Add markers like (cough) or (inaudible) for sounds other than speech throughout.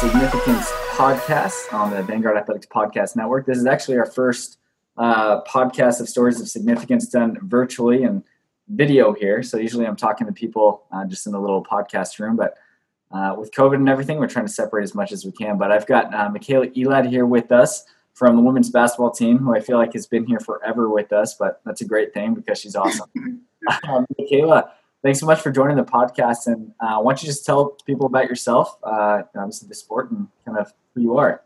Significance podcast on the Vanguard Athletics Podcast Network. This is actually our first uh, podcast of Stories of Significance done virtually and video here. So usually I'm talking to people uh, just in a little podcast room, but uh, with COVID and everything, we're trying to separate as much as we can. But I've got uh, Michaella Elad here with us from the women's basketball team, who I feel like has been here forever with us, but that's a great thing because she's awesome. (laughs) (laughs) um, Michaella, thanks so much for joining the podcast. And uh, why don't you just tell people about yourself, uh, obviously the sport, and kind of who you are.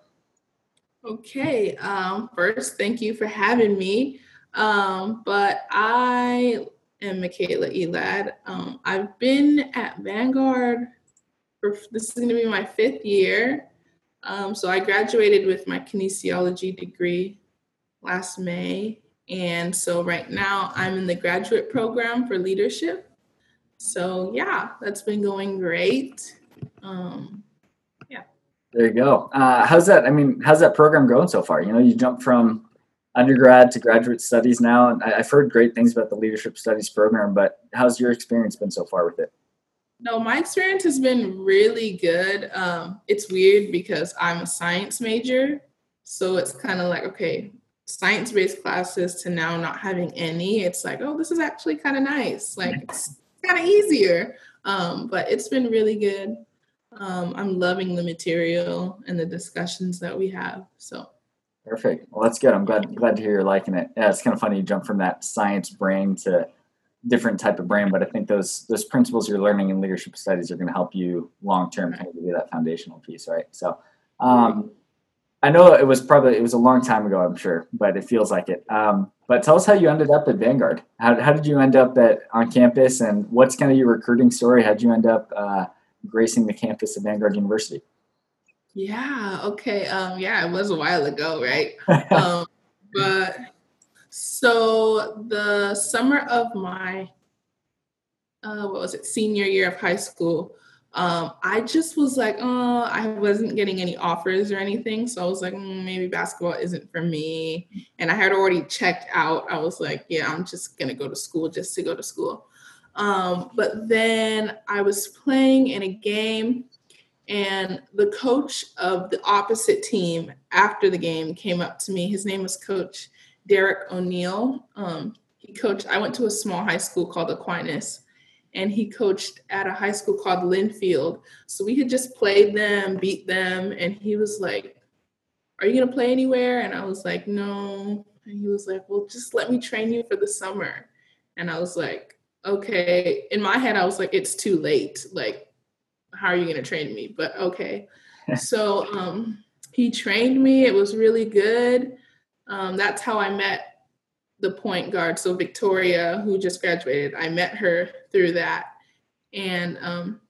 Okay. Um, first, thank you for having me. Um, but I am Michaella Elad. Um, I've been at Vanguard for this is going to be my fifth year. Um, so I graduated with my kinesiology degree last May. And so right now I'm in the graduate program for leadership so yeah, that's been going great. Um, yeah. There you go. Uh, how's that? I mean, how's that program going so far? You know, you jump from undergrad to graduate studies now, and I, have heard great things about the leadership studies program. But how's your experience been so far with it? No, my experience has been really good. Um, it's weird because I'm a science major, so it's kind of like okay, science-based classes to now not having any. It's like, oh, this is actually kind of nice. Like kind of easier. Um, but it's been really good. Um, I'm loving the material and the discussions that we have. So perfect. Well, that's good. I'm glad glad to hear you're liking it. Yeah, it's kind of funny you jump from that science brain to different type of brain, but I think those those principles you're learning in leadership studies are going to help you long term kind of give you that foundational piece, right? So. Um, I know it was probably it was a long time ago, I'm sure, but it feels like it. Um, but tell us how you ended up at Vanguard. How, how did you end up at on campus, and what's kind of your recruiting story? How did you end up uh, gracing the campus of Vanguard University? Yeah. Okay. Um, yeah, it was a while ago, right? (laughs) um, but so the summer of my uh, what was it senior year of high school um, I just was like, oh, I wasn't getting any offers or anything. So I was like, mm, maybe basketball isn't for me. And I had already checked out. I was like, yeah, I'm just going to go to school just to go to school. Um, but then I was playing in a game, and the coach of the opposite team after the game came up to me. His name was Coach Derek O'Neill. Um, he coached, I went to a small high school called Aquinas and he coached at a high school called Linfield. So we had just played them, beat them, and he was like, Are you gonna play anywhere? And I was like, No. And he was like, Well, just let me train you for the summer. And I was like, Okay. In my head, I was like, It's too late. Like, how are you gonna train me? But okay. (laughs) so um, he trained me. It was really good. Um, that's how I met the point guard. So Victoria, who just graduated, I met her through that. And um,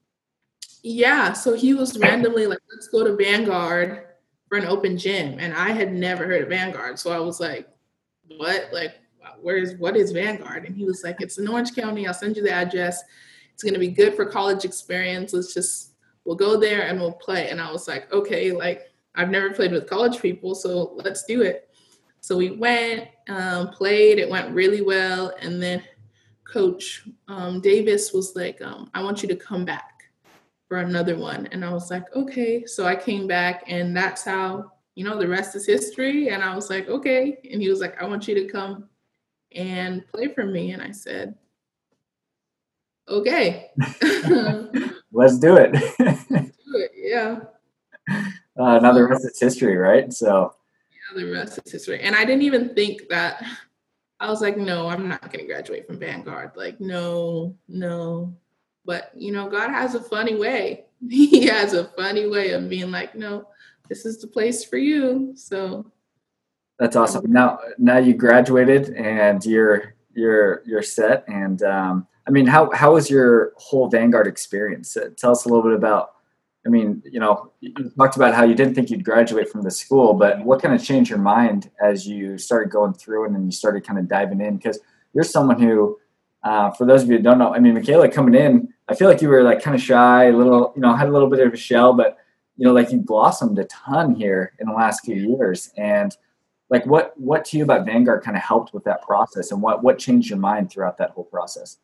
yeah, so he was randomly like, let's go to Vanguard for an open gym. And I had never heard of Vanguard. So I was like, what? Like, where's what is Vanguard? And he was like, it's in Orange County. I'll send you the address. It's gonna be good for college experience. Let's just we'll go there and we'll play. And I was like, okay, like I've never played with college people, so let's do it. So we went, um, played, it went really well. And then Coach um, Davis was like, um, I want you to come back for another one. And I was like, okay. So I came back, and that's how, you know, the rest is history. And I was like, okay. And he was like, I want you to come and play for me. And I said, okay. (laughs) Let's do it. (laughs) do it. Yeah. Uh, now the rest is history, right? So the rest is history. And I didn't even think that. I was like, no, I'm not going to graduate from Vanguard. Like, no, no. But you know, God has a funny way. (laughs) He has a funny way of being like, no, this is the place for you. So that's awesome. Now, now you graduated and you're you're you're set. And um, I mean, how how was your whole Vanguard experience? Uh, tell us a little bit about I mean, you know, you talked about how you didn't think you'd graduate from the school, but what kind of changed your mind as you started going through and then you started kind of diving in? Because you're someone who, uh, for those of you who don't know, I mean, Michaella coming in, I feel like you were like kind of shy, a little, you know, had a little bit of a shell, but you know, like you blossomed a ton here in the last few years. And like, what what to you about Vanguard kind of helped with that process, and what what changed your mind throughout that whole process?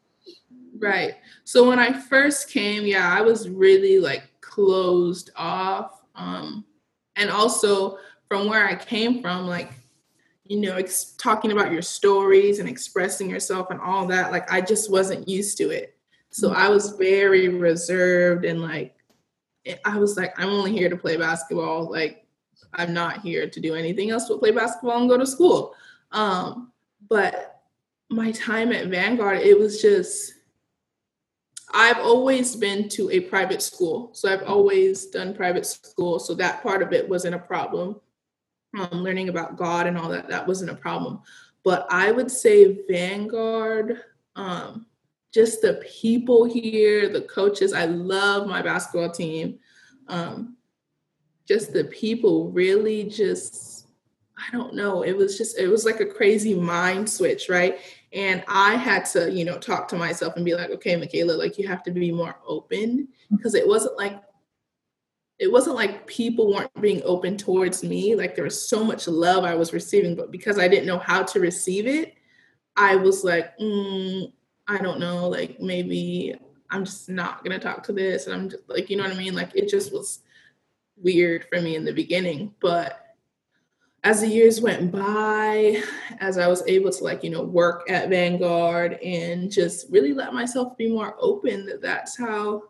Right. So when I first came, yeah, I was really like closed off. Um, and also from where I came from, like, you know, ex- talking about your stories and expressing yourself and all that, like, I just wasn't used to it. So I was very reserved and like, I was like, I'm only here to play basketball. Like, I'm not here to do anything else but play basketball and go to school. Um, but my time at Vanguard, it was just, I've always been to a private school. So I've always done private school. So that part of it wasn't a problem. Um, learning about God and all that, that wasn't a problem. But I would say Vanguard, um, just the people here, the coaches. I love my basketball team. Um, just the people really just, I don't know. It was just, it was like a crazy mind switch, right? And I had to, you know, talk to myself and be like, okay, Michaella, like you have to be more open because it wasn't like, it wasn't like people weren't being open towards me. Like there was so much love I was receiving, but because I didn't know how to receive it, I was like, mm, I don't know, like maybe I'm just not gonna talk to this. And I'm just like, you know what I mean? Like it just was weird for me in the beginning. But as the years went by, as I was able to like, you know, work at Vanguard and just really let myself be more open, that that's how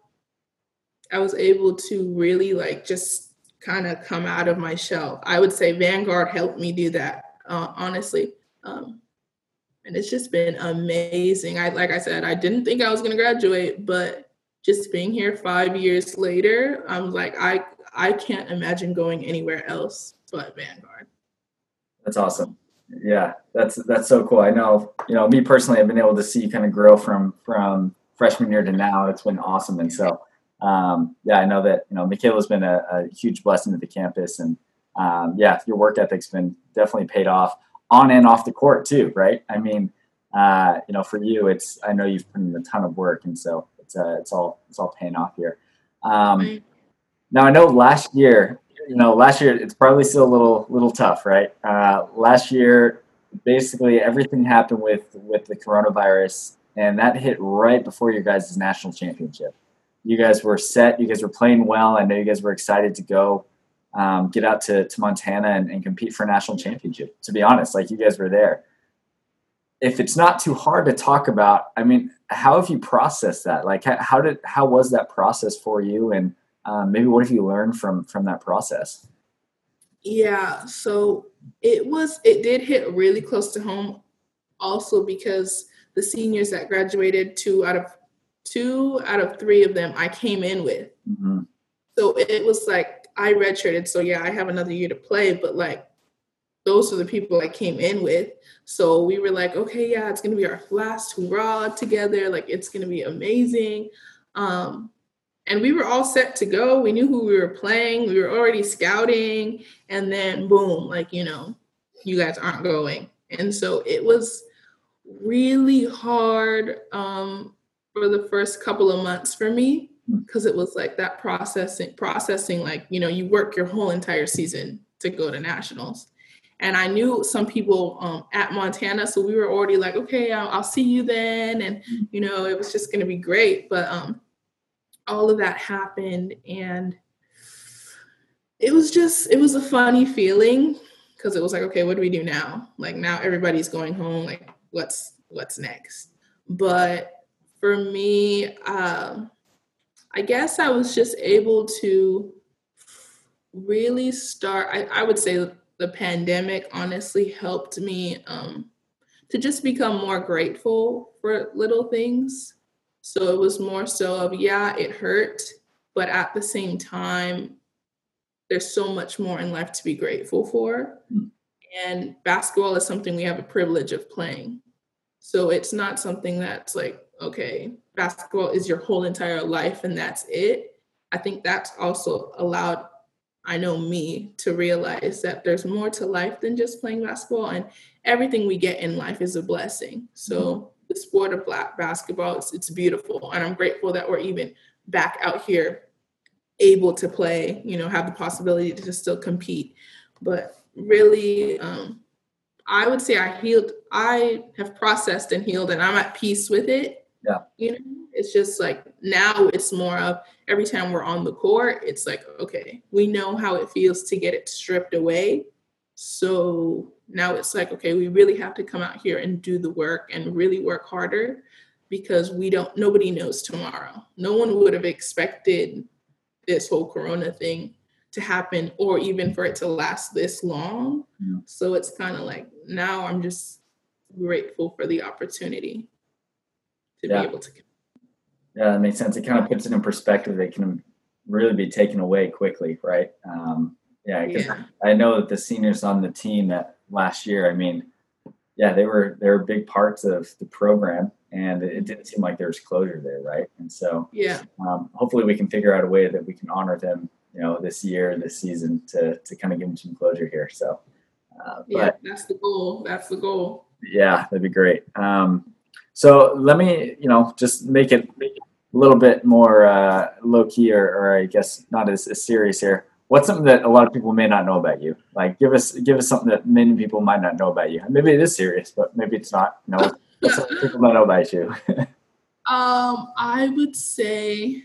I was able to really like just kind of come out of my shell. I would say Vanguard helped me do that, uh, honestly. Um, and it's just been amazing. I like I said, I didn't think I was to graduate, but just being here five years later, I'm like I I can't imagine going anywhere else but Vanguard. That's awesome. Yeah, that's that's so cool. I know, you know, me personally, I've been able to see you kind of grow from from freshman year to now. It's been awesome, and so um, yeah, I know that you know Michaella's been a, a huge blessing to the campus, and um, yeah, your work ethic's been definitely paid off on and off the court too, right? I mean, uh, you know, for you, it's I know you've put in a ton of work, and so it's uh, it's all it's all paying off here. Um, now I know last year you know, last year it's probably still a little little tough, right? Uh, last year, basically everything happened with with the coronavirus, and that hit right before your guys' national championship. You guys were set. You guys were playing well. I know you guys were excited to go um, get out to, to Montana and, and compete for a national championship. To be honest, like you guys were there. If it's not too hard to talk about, I mean, how have you processed that? Like, how, how did how was that process for you? And um, maybe what have you learned from from that process yeah so it was it did hit really close to home also because the seniors that graduated two out of two out of three of them i came in with mm-hmm. so it was like i redshirted so yeah i have another year to play but like those are the people I came in with. So we were like, okay, yeah, it's gonna be our last hurrah together. Like it's gonna be amazing. Um, and we were all set to go. We knew who we were playing. We were already scouting, and then boom, like you know, you guys aren't going. And so it was really hard um, for the first couple of months for me because it was like that processing, processing. Like you know, you work your whole entire season to go to nationals. And I knew some people um, at Montana, so we were already like, okay, I'll, I'll see you then, and you know, it was just going to be great. But um, all of that happened and it was just it was a funny feeling because it was like okay what do we do now? Like now everybody's going home like what's what's next? But for me um i guess i was just able to really start i, I would say the pandemic honestly helped me um, to just become more grateful for little things so it was more so of, yeah, it hurt, but at the same time, there's so much more in life to be grateful for. Mm. And basketball is something we have a privilege of playing. So it's not something that's like, okay, basketball is your whole entire life and that's it. I think that's also allowed, I know me, to realize that there's more to life than just playing basketball and everything we get in life is a blessing. So mm-hmm the sport of black basketball. It's, it's beautiful. And I'm grateful that we're even back out here able to play, you know, have the possibility to still compete. But really, um, I would say I healed, I have processed and healed and I'm at peace with it. Yeah. You know, it's just like now it's more of every time we're on the court, it's like, okay, we know how it feels to get it stripped away. So now it's like, okay, we really have to come out here and do the work and really work harder because we don't, nobody knows tomorrow. No one would have expected this whole corona thing to happen or even for it to last this long. So it's kind of like now I'm just grateful for the opportunity to yeah. be able to. Yeah, that makes sense. It kind of puts it in perspective. It can really be taken away quickly, right? Um, yeah, yeah. I know that the seniors on the team that last year, I mean, yeah, they were they were big parts of the program, and it didn't seem like there was closure there, right? And so, yeah, um, hopefully we can figure out a way that we can honor them, you know, this year, this season, to to kind of give them some closure here. So, uh, yeah, that's the goal. That's the goal. Yeah, that'd be great. Um, so let me, you know, just make it a little bit more uh, low key, or, or I guess not as, as serious here what's something that a lot of people may not know about you? Like, give us give us something that many people might not know about you. Maybe it is serious, but maybe it's not. You know, (laughs) people don't know about you. (laughs) um, I would say,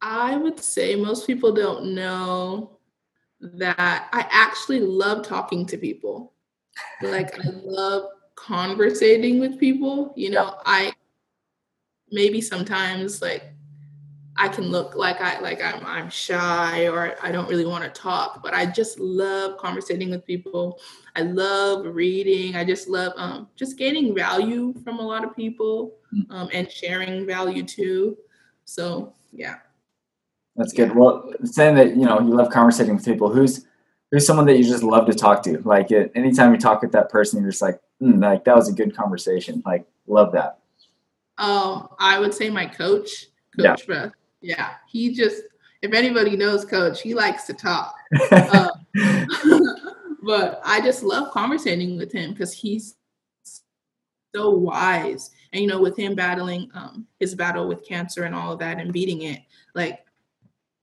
I would say most people don't know that I actually love talking to people. Like, I (laughs) love conversating with people. You know, yeah. I maybe sometimes like I can look like I like I'm I'm shy or I don't really want to talk, but I just love conversating with people. I love reading. I just love um, just gaining value from a lot of people hmm. um, and sharing value too. So yeah, that's good. Yeah. Well, saying that you know you love conversating with people, who's who's someone that you just love to talk to? Like anytime you talk with that person, you're just like, mm, like that was a good conversation. Like love that. Um, I would say my coach, Coach yeah. Beth yeah, he just if anybody knows Coach, he likes to talk. uh, (laughs) (laughs) but I just love conversating with him because he's so wise. And you know, with him battling um, his battle with cancer and all of that and beating it, like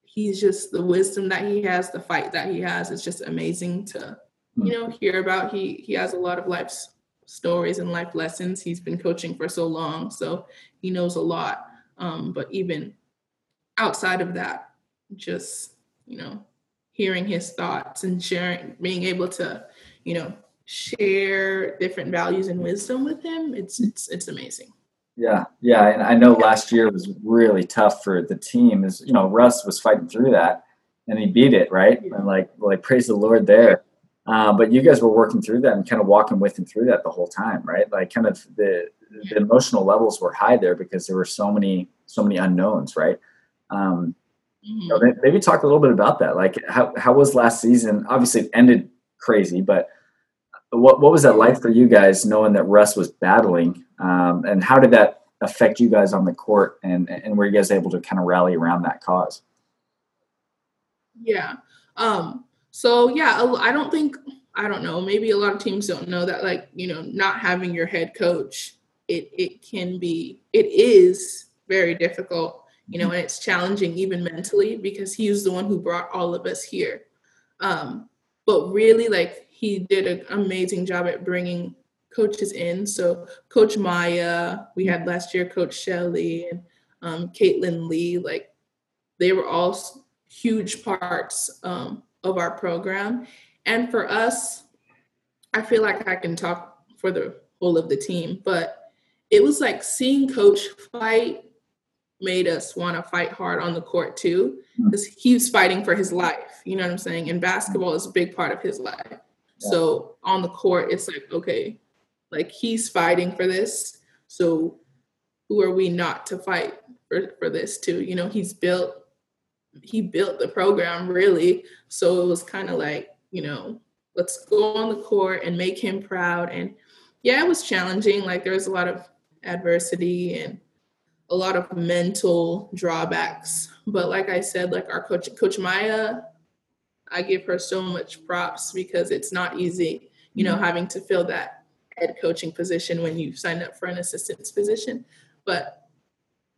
he's just the wisdom that he has, the fight that he has. It's just amazing to you hmm. know hear about. He he has a lot of life stories and life lessons. He's been coaching for so long, so he knows a lot. Um, but even outside of that, just, you know, hearing his thoughts and sharing, being able to, you know, share different values and wisdom with him, it's it's it's amazing. Yeah, yeah, and I know last year was really tough for the team. Is you know Russ was fighting through that, and he beat it right, and like like praise the Lord there. Uh, but you guys were working through that and kind of walking with him through that the whole time, right? Like kind of the the emotional levels were high there because there were so many so many unknowns, right? Um, mm-hmm. you know, maybe talk a little bit about that. Like, how how was last season? Obviously, it ended crazy, but what what was that like for you guys, knowing that Russ was battling, um, and how did that affect you guys on the court, and and were you guys able to kind of rally around that cause? Yeah. Um, so yeah, I don't think I don't know. Maybe a lot of teams don't know that, like you know, not having your head coach, it it can be, it is very difficult you know, and it's challenging even mentally because he was the one who brought all of us here. Um, but really, like, he did an amazing job at bringing coaches in. So, Coach Maya, we had last year, Coach Shelley, and um, Caitlin Lee, like, they were all huge parts um, of our program. And for us, I feel like I can talk for the whole of the team, but it was like seeing coach fight made us want to fight hard on the court too because mm. he was fighting for his life you know what i'm saying? And basketball is a big part of his life. Yeah. so on the court it's like okay like he's fighting for this so who are we not to fight for, for this too? You know he's built he built the program really. So it was kind of like you know let's go on the court and make him proud. And yeah it was challenging like there was a lot of adversity and a lot of mental drawbacks. But like I said, like our coach, Coach Maya, I give her so much props because it's not easy, you know, mm-hmm. having to fill that head coaching position when you sign up for an assistant's position. But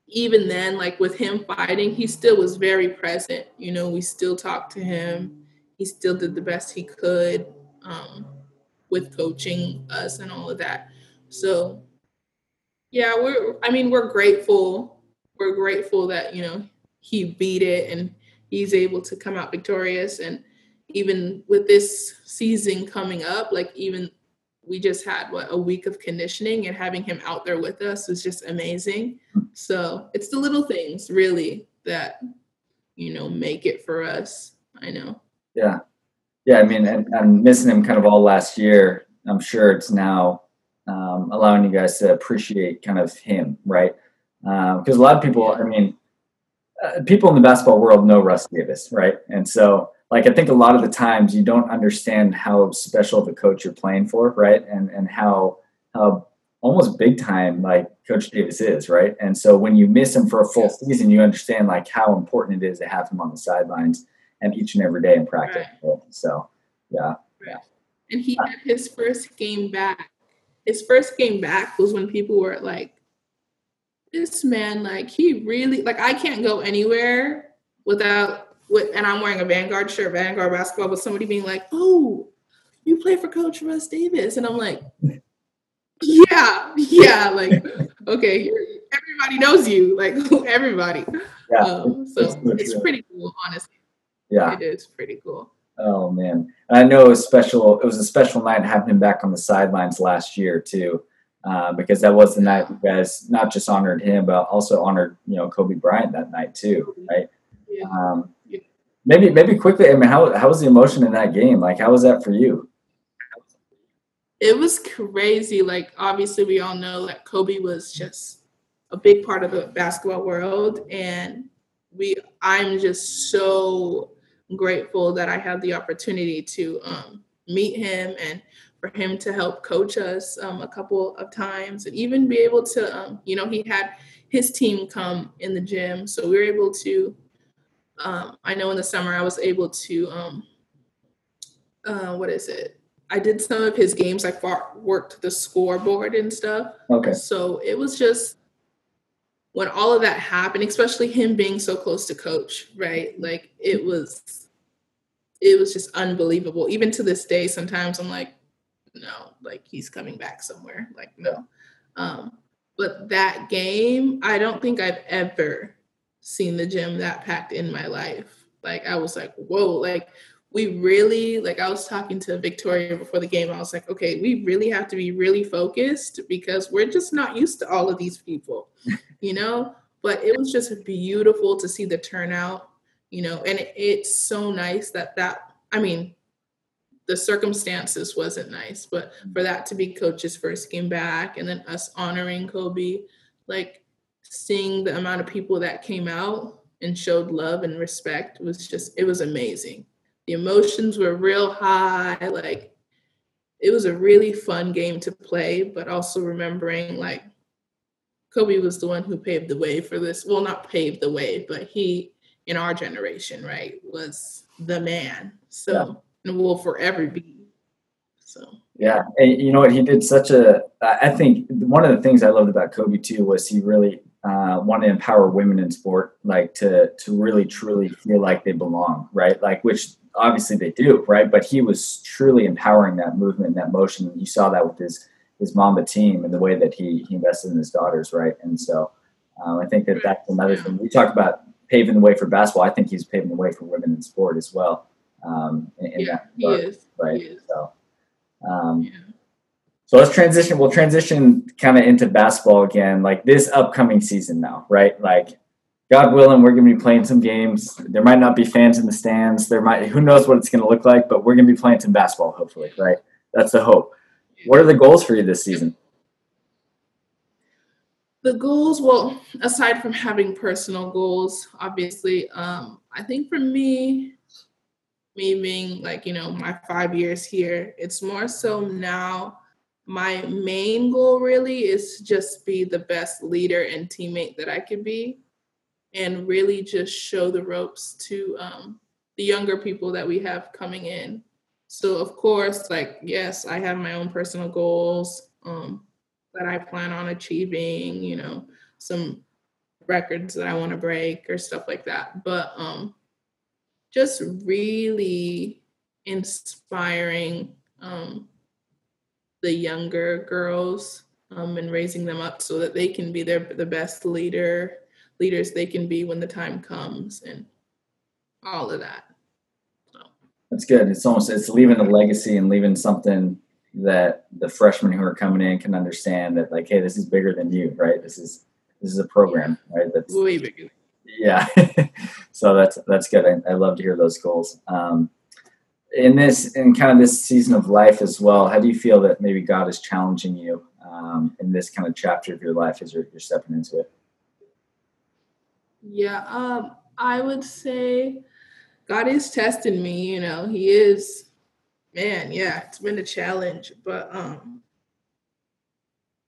even then, like with him fighting, he still was very present. You know, we still talked to him. He still did the best he could um, with coaching us and all of that. So yeah, we're. I mean, we're grateful. We're grateful that you know he beat it and he's able to come out victorious. And even with this season coming up, like even we just had what a week of conditioning and having him out there with us was just amazing. So it's the little things really that you know make it for us. I know. Yeah, yeah. I mean, and, and missing him kind of all last year. I'm sure it's now um, allowing you guys to appreciate kind of him, right? Because um, a lot of people, I mean, uh, people in the basketball world know Russ Davis, right? And so, like, I think a lot of the times you don't understand how special of a coach you're playing for, right? And and how how almost big time like Coach Davis is, right? And so when you miss him for a full season, you understand like how important it is to have him on the sidelines and each and every day in practice. Right. So, yeah. Right. And he had his first game back. His first game back was when people were like, this man, like he really like I can't go anywhere without with and I'm wearing a Vanguard shirt, Vanguard basketball, with somebody being like, Oh, you play for Coach Russ Davis. And I'm like, Yeah, yeah, like, okay, everybody knows you, like (laughs) everybody. Yeah, um, so it's pretty cool, honestly. Yeah. It is pretty cool. Oh man. I know it was special it was a special night having him back on the sidelines last year too. Uh, because that was the night you guys not just honored him, but also honored you know Kobe Bryant that night too, right? Yeah. Um, yeah. Maybe maybe quickly. I mean, how how was the emotion in that game? Like, how was that for you? It was crazy. Like, obviously, we all know that Kobe was just a big part of the basketball world, and we. I'm just so grateful that I had the opportunity to um, meet him and for him to help coach us um, a couple of times and even be able to, um, you know, he had his team come in the gym. So we were able to, um, I know in the summer I was able to, um, uh, what is it? I did some of his games, like worked the scoreboard and stuff. Okay. So it was just, when all of that happened, especially him being so close to coach, right? Like it was, it was just unbelievable. Even to this day, sometimes I'm like, no, like he's coming back somewhere. Like, no. Um, but that game, I don't think I've ever seen the gym that packed in my life. Like I was like, whoa, like we really like I was talking to Victoria before the game. I was like, okay, we really have to be really focused because we're just not used to all of these people, you (laughs) know? But it was just beautiful to see the turnout, you know, and it, it's so nice that that I mean, the circumstances wasn't nice, but for that to be coach's first game back and then us honoring Kobe, like seeing the amount of people that came out and showed love and respect was just it was amazing. The emotions were real high, like it was a really fun game to play, but also remembering like Kobe was the one who paved the way for this. Well, not paved the way, but he in our generation, right, was the man. So yeah and will forever be. So yeah, and you know what? He did such a. I think one of the things I loved about Kobe too was he really uh, wanted to empower women in sport, like to to really truly feel like they belong, right? Like which obviously they do, right? But he was truly empowering that movement, and that motion. You saw that with his his Mamba team and the way that he he invested in his daughters, right? And so um, I think that that's another thing. We talk about paving the way for basketball. I think he's paving the way for women in sport as well um, in, in yeah, that regard, he is. right? He is. So, um, yeah. so let's transition. We'll transition kind of into basketball again, like this upcoming season now, right? Like, God willing, we're going to be playing some games. There might not be fans in the stands. There might, who knows what it's going to look like, but we're going to be playing some basketball, hopefully, right? That's the hope. What are the goals for you this season? The goals, well, aside from having personal goals, obviously, um, I think for me, me being like, you know, my five years here, it's more so now my main goal really is just be the best leader and teammate that I could be and really just show the ropes to um, the younger people that we have coming in. So of course, like yes, I have my own personal goals um, that I plan on achieving. You know, some records that I want to break or stuff like that. But um, just really inspiring um, the younger girls um, and raising them up so that they can be their the best leader leaders they can be when the time comes and all of that. So. That's good. It's almost it's leaving a legacy and leaving something that the freshmen who are coming in can understand that like, hey, this is bigger than you, right? This is this is a program, right? That's way bigger. Yeah. (laughs) so that's that's good. I, I, love to hear those goals. Um, in this in kind of this season of life as well, how do you feel that maybe God is challenging you um, in this kind of chapter of your life as you're, you're stepping into it? Yeah, um, I would say God is testing me. You know, He is. Man, yeah, it's been a challenge, but um,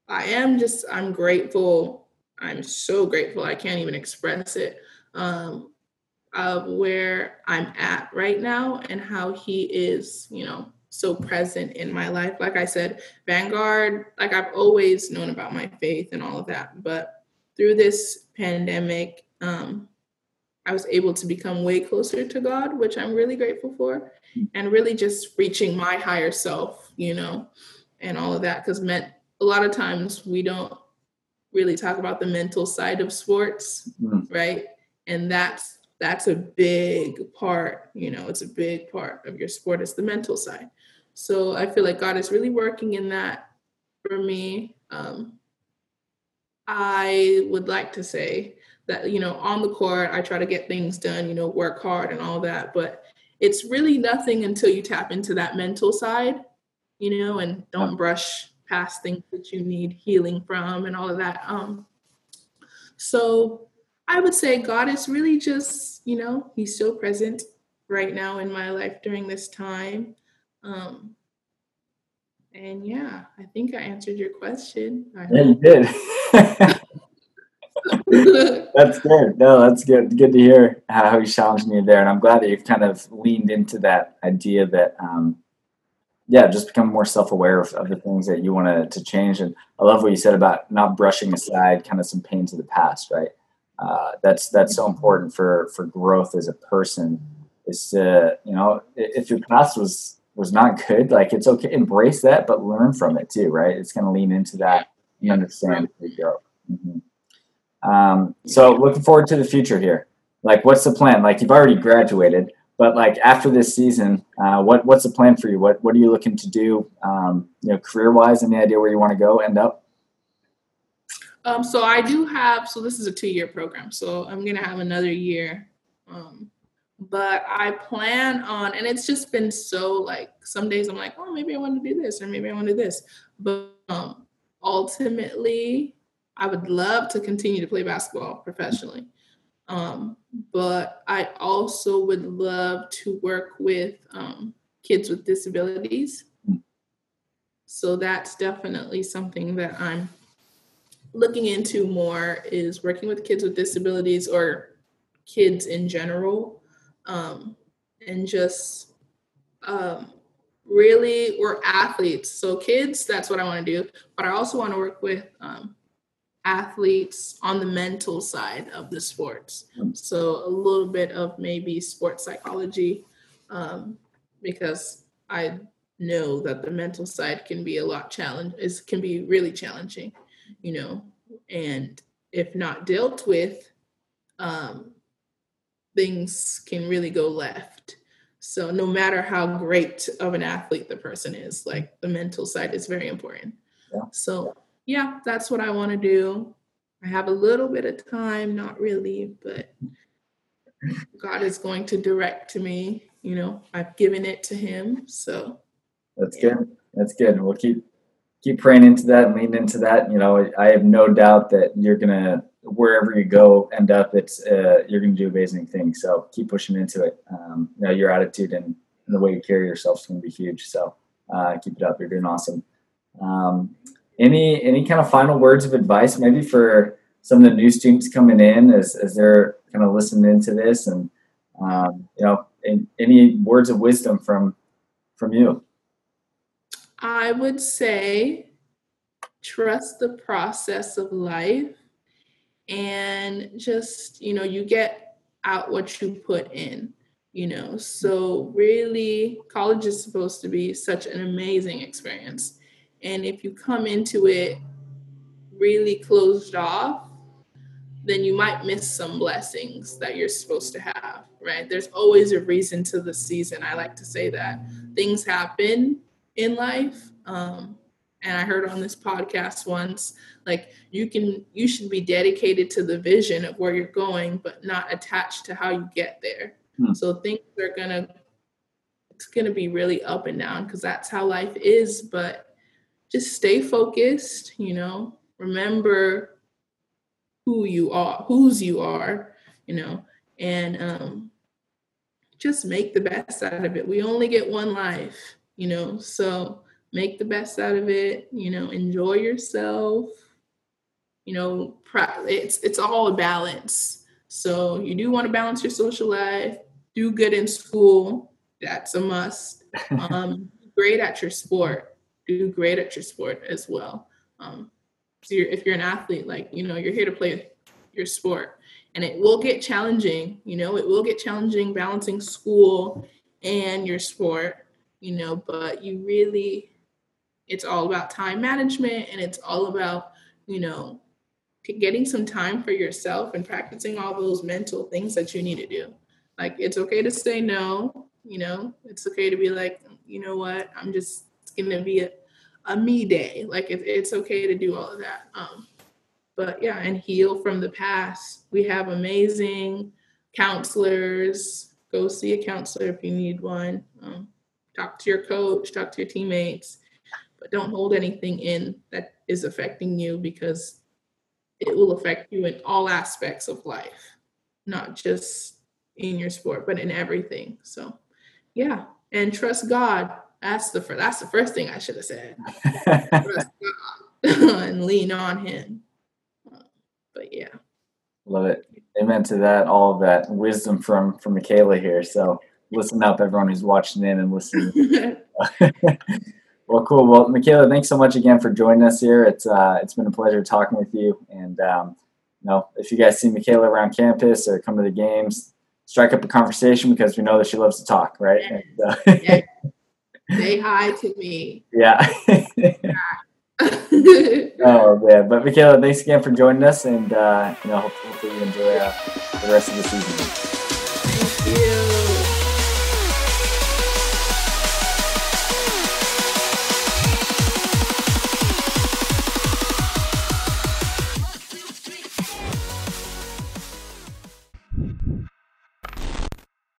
I am just. I'm grateful. I'm so grateful. I can't even express it. Um, of where I'm at right now and how He is. You know, so present in my life. Like I said, Vanguard. Like I've always known about my faith and all of that, but through this pandemic um, I was able to become way closer to God, which I'm really grateful for, and really just reaching my higher self, you know, and all of that. Because meant a lot of times we don't really talk about the mental side of sports, mm. right? And that's that's a big part, you know, it's a big part of your sport. It's the mental side. So I feel like God is really working in that for me. Um, I would like to say that you know on the court i try to get things done you know work hard and all that but it's really nothing until you tap into that mental side you know and don't brush past things that you need healing from and all of that um so i would say god is really just you know he's still present right now in my life during this time um and yeah i think i answered your question. Yeah you did (laughs) that's good. No, that's good. Good to hear how you challenged me there, and I'm glad that you've kind of leaned into that idea that, um, yeah, just become more self-aware of, of the things that you want to, change. And I love what you said about not brushing aside kind of some pains of the past, right? Uh, that's that's so important for for growth as a person. Is to you know if your past was was not good, like it's okay, embrace that, but learn from it too, right? It's going to lean into that and understand go. Mm-hmm. Um, so looking forward to the future here. Like, what's the plan? Like, you've already graduated, but like after this season, uh, what what's the plan for you? What what are you looking to do? Um, you know, career wise, any idea where you want to go, end up? Um, so I do have. So this is a two year program. So I'm gonna have another year. Um, but I plan on, and it's just been so like some days I'm like, oh, maybe I want to do this, or maybe I want to do this. But um, ultimately, I would love to continue to play basketball professionally. Um, but I also would love to work with um, kids with disabilities. So that's definitely something that I'm looking into more is working with kids with disabilities or kids in general um, and just um, really we're athletes so kids that's what i want to do but i also want to work with um, athletes on the mental side of the sports. So a little bit of maybe sports psychology, um, because I know that the mental side can be a lot challenge. It can be really challenging, you know, and if not dealt with, um, things can really go left. So no matter how great of an athlete the person is, like the mental side is very important. Yeah. So yeah, that's what I want to do. I have a little bit of time, not really, but God is going to direct to me. You know, I've given it to Him, so that's yeah. good. That's good. We'll keep keep praying into that and lean into that. You know, I have no doubt that you're gonna wherever you go end up, it's uh, you're gonna do amazing things. So keep pushing into it. Um, you know, your attitude and, and the way you carry yourself is gonna be huge. So uh, keep it up. You're doing awesome. Um, any any kind of final words of advice, maybe for some of the new students coming in as as they're kind of listening into this, and um, you know, any words of wisdom from from you? I would say trust the process of life and just you know you get out what you put in you know so really college is supposed to be such an amazing experience and if you come into it really closed off, then you might miss some blessings that you're supposed to have, right? There's always a reason to the season. I like to say that things happen in life. Um, and I heard on this podcast once, like you can, you should be dedicated to the vision of where you're going, but not attached to how you get there. Hmm. So things are gonna, it's gonna be really up and down because that's how life is. But just stay focused, you know, remember who you are, whose you are, you know, and um, just make the best out of it. We only get one life, you know, so make the best out of it, you know, enjoy yourself. You know, it's it's all a balance. So you do want to balance your social life, do good in school, that's a must. (laughs) Um, great at your sport, do great at your sport as well. Um, so you're, if you're an athlete, like, you know, you're here to play your sport and it will get challenging, you know, it will get challenging balancing school and your sport, you know, but you really, it's all about time management and it's all about, you know, getting some time for yourself and practicing all those mental things that you need to do. Like, it's okay to say no, you know, it's okay to be like, you know what, I'm just, to be a, a me day. Like it, it's okay to do all of that. Um, but yeah, and heal from the past. We have amazing counselors. Go see a counselor if you need one. Um, talk to your coach, talk to your teammates, but don't hold anything in that is affecting you because it will affect you in all aspects of life, not just in your sport, but in everything. So, yeah, and trust God that's the first, that's the first thing I should have said. (laughs) (laughs) and lean on Him. But yeah. Love it. Amen to that. All of that wisdom from from Michaella here. So listen up, everyone who's watching in and listening. (laughs) well, cool. Well, Michaella, thanks so much again for joining us here. It's uh, it's been a pleasure talking with you. And um, you know, if you guys see Michaella around campus or come to the games, strike up a conversation because we know that she loves to talk, right? And, uh, yeah. Say hi to me. Yeah. (laughs) oh man, but Michaella, thanks again for joining us, and uh, you know, hopefully you enjoy uh, the rest of the season. Thank you.